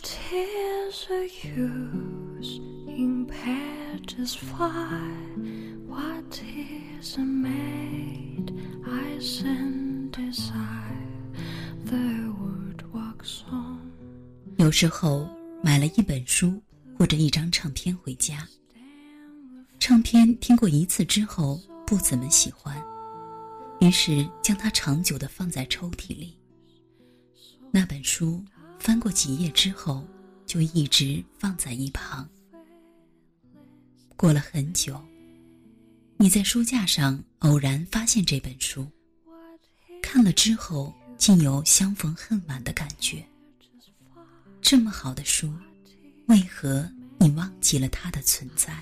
the use in pages fly? What is a maid I send desire? The word walks on. 有时候买了一本书或者一张唱片回家，唱片听过一次之后不怎么喜欢，于是将它长久的放在抽屉里。那本书翻过几页之后，就一直放在一旁。过了很久，你在书架上偶然发现这本书，看了之后竟有相逢恨晚的感觉。这么好的书，为何你忘记了它的存在？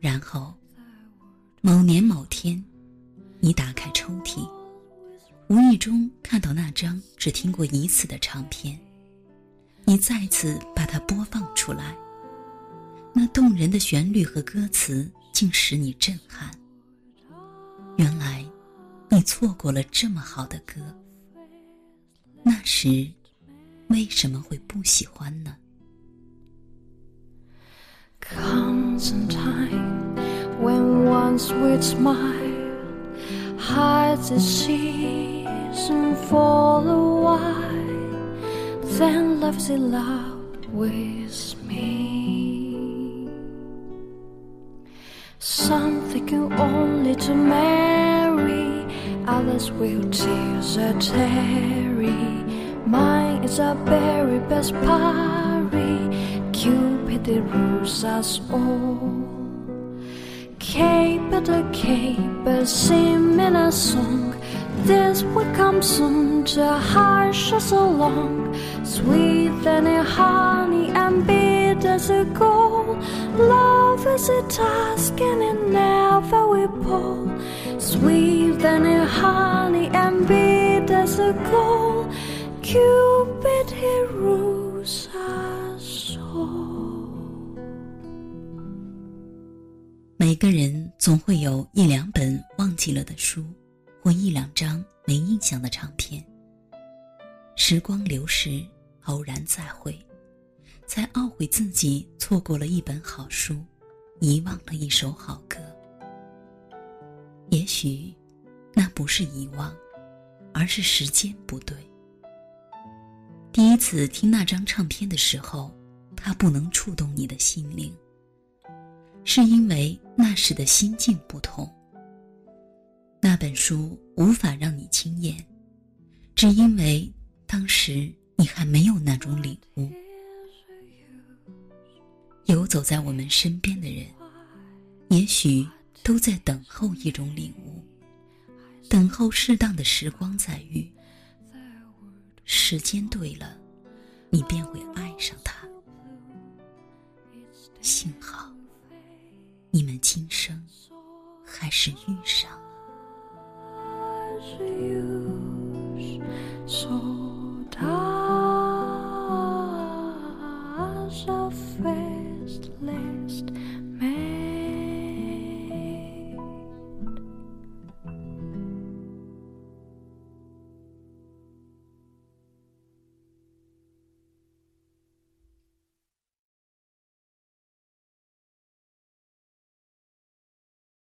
然后，某年某天，你打开，无意中看到那张只听过一次的唱片，你再次把它播放出来。那动人的旋律和歌词竟使你震撼。原来，你错过了这么好的歌。那时。为什么会不喜欢呢？Comes a time when one we smile hides its season for a while, then loves it love with me. Some thinking only to marry, others will tears a tarry. Mine is a very best party. Cupid rules us all. Cape a sing in a song. This will come soon to hush us along. Sweet than a honey and bitter as a gold. Love is a task and it never will pull. Sweet than a honey and bitter as a gold. Cupid 每个人总会有一两本忘记了的书，或一两张没印象的唱片。时光流逝，偶然再会，才懊悔自己错过了一本好书，遗忘了一首好歌。也许，那不是遗忘，而是时间不对。第一次听那张唱片的时候，它不能触动你的心灵，是因为那时的心境不同。那本书无法让你惊艳，只因为当时你还没有那种领悟。游走在我们身边的人，也许都在等候一种领悟，等候适当的时光再遇。时间对了，你便会爱上他。幸好，今生还是遇上了。